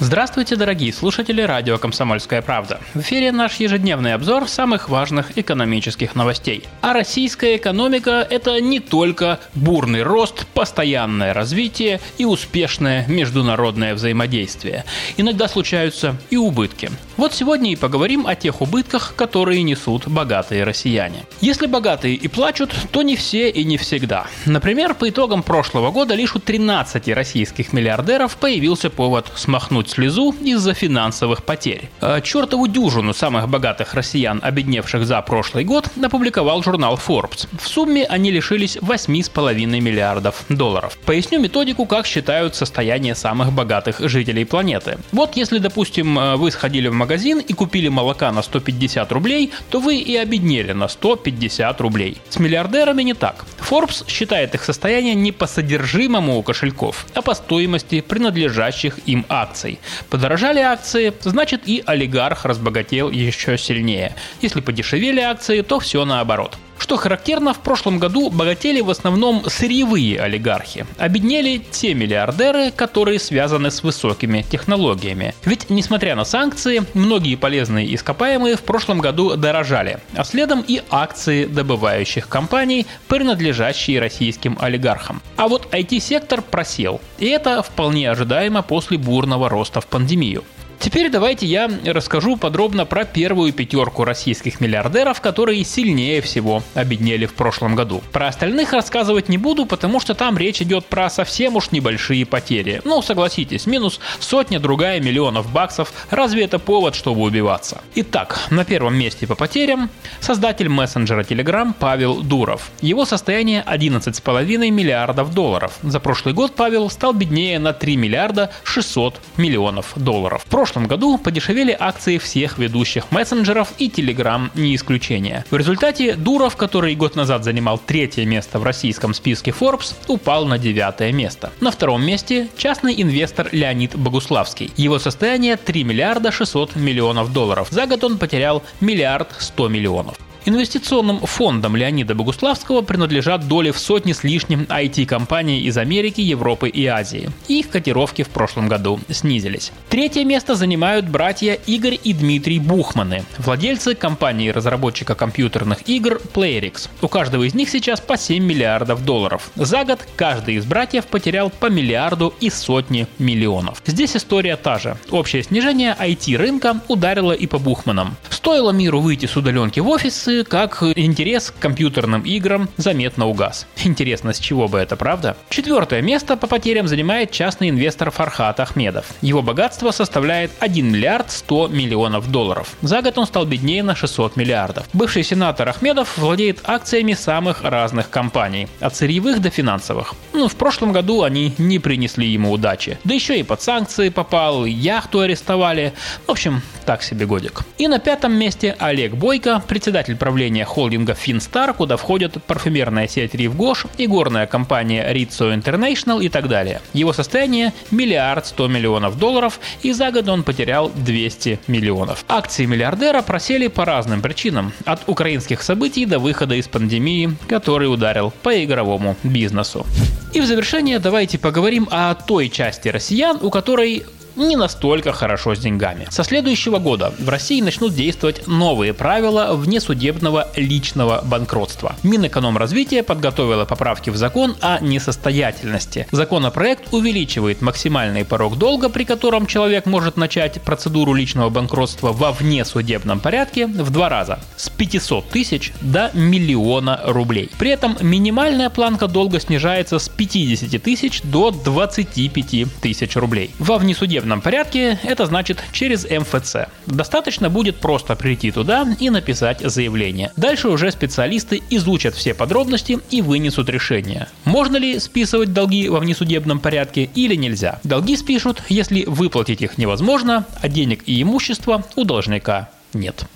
Здравствуйте, дорогие слушатели радио «Комсомольская правда». В эфире наш ежедневный обзор самых важных экономических новостей. А российская экономика – это не только бурный рост, постоянное развитие и успешное международное взаимодействие. Иногда случаются и убытки. Вот сегодня и поговорим о тех убытках, которые несут богатые россияне. Если богатые и плачут, то не все и не всегда. Например, по итогам прошлого года лишь у 13 российских миллиардеров появился повод смахнуть слезу из-за финансовых потерь. А чертову дюжину самых богатых россиян, обедневших за прошлый год, опубликовал журнал Forbes. В сумме они лишились 8,5 миллиардов долларов. Поясню методику, как считают состояние самых богатых жителей планеты. Вот если, допустим, э, вы сходили в магазин и купили молока на 150 рублей, то вы и обеднели на 150 рублей. С миллиардерами не так. Forbes считает их состояние не по содержимому кошельков, а по стоимости принадлежащих им акций. Подорожали акции, значит и олигарх разбогател еще сильнее. Если подешевели акции, то все наоборот. Что характерно, в прошлом году богатели в основном сырьевые олигархи. Обеднели те миллиардеры, которые связаны с высокими технологиями. Ведь, несмотря на санкции, многие полезные ископаемые в прошлом году дорожали, а следом и акции добывающих компаний, принадлежащие российским олигархам. А вот IT-сектор просел. И это вполне ожидаемо после бурного роста в пандемию. Теперь давайте я расскажу подробно про первую пятерку российских миллиардеров, которые сильнее всего обеднели в прошлом году. Про остальных рассказывать не буду, потому что там речь идет про совсем уж небольшие потери. Ну, согласитесь, минус сотня другая миллионов баксов, разве это повод, чтобы убиваться? Итак, на первом месте по потерям создатель мессенджера Telegram Павел Дуров. Его состояние 11,5 миллиардов долларов. За прошлый год Павел стал беднее на 3 миллиарда 600 миллионов долларов. В прошлом прошлом году подешевели акции всех ведущих мессенджеров и Telegram не исключение. В результате Дуров, который год назад занимал третье место в российском списке Forbes, упал на девятое место. На втором месте частный инвестор Леонид Богуславский. Его состояние 3 миллиарда 600 миллионов долларов. За год он потерял миллиард 100 миллионов. Инвестиционным фондам Леонида Богуславского принадлежат доли в сотни с лишним IT-компаний из Америки, Европы и Азии. Их котировки в прошлом году снизились. Третье место занимают братья Игорь и Дмитрий Бухманы, владельцы компании-разработчика компьютерных игр PlayerX. У каждого из них сейчас по 7 миллиардов долларов. За год каждый из братьев потерял по миллиарду и сотни миллионов. Здесь история та же. Общее снижение IT-рынка ударило и по Бухманам. Стоило миру выйти с удаленки в офисы, как интерес к компьютерным играм заметно угас. Интересно, с чего бы это, правда? Четвертое место по потерям занимает частный инвестор Фархат Ахмедов. Его богатство составляет 1 миллиард 100 миллионов долларов. За год он стал беднее на 600 миллиардов. Бывший сенатор Ахмедов владеет акциями самых разных компаний, от сырьевых до финансовых. Ну, в прошлом году они не принесли ему удачи. Да еще и под санкции попал, яхту арестовали. В общем, так себе годик. И на пятом месте Олег Бойко, председатель правления холдинга Finstar, куда входят парфюмерная сеть Рив Гош и горная компания Rizzo International и так далее. Его состояние миллиард сто миллионов долларов, и за год он потерял 200 миллионов. Акции миллиардера просели по разным причинам, от украинских событий до выхода из пандемии, который ударил по игровому бизнесу. И в завершение давайте поговорим о той части россиян, у которой не настолько хорошо с деньгами. Со следующего года в России начнут действовать новые правила внесудебного личного банкротства. Минэкономразвитие подготовило поправки в закон о несостоятельности. Законопроект увеличивает максимальный порог долга, при котором человек может начать процедуру личного банкротства во внесудебном порядке в два раза – с 500 тысяч до миллиона рублей. При этом минимальная планка долга снижается с 50 тысяч до 25 тысяч рублей. Во внесудебном судебном порядке, это значит через МФЦ. Достаточно будет просто прийти туда и написать заявление. Дальше уже специалисты изучат все подробности и вынесут решение. Можно ли списывать долги во внесудебном порядке или нельзя. Долги спишут, если выплатить их невозможно, а денег и имущества у должника нет.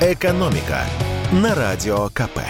Экономика на Радио КП.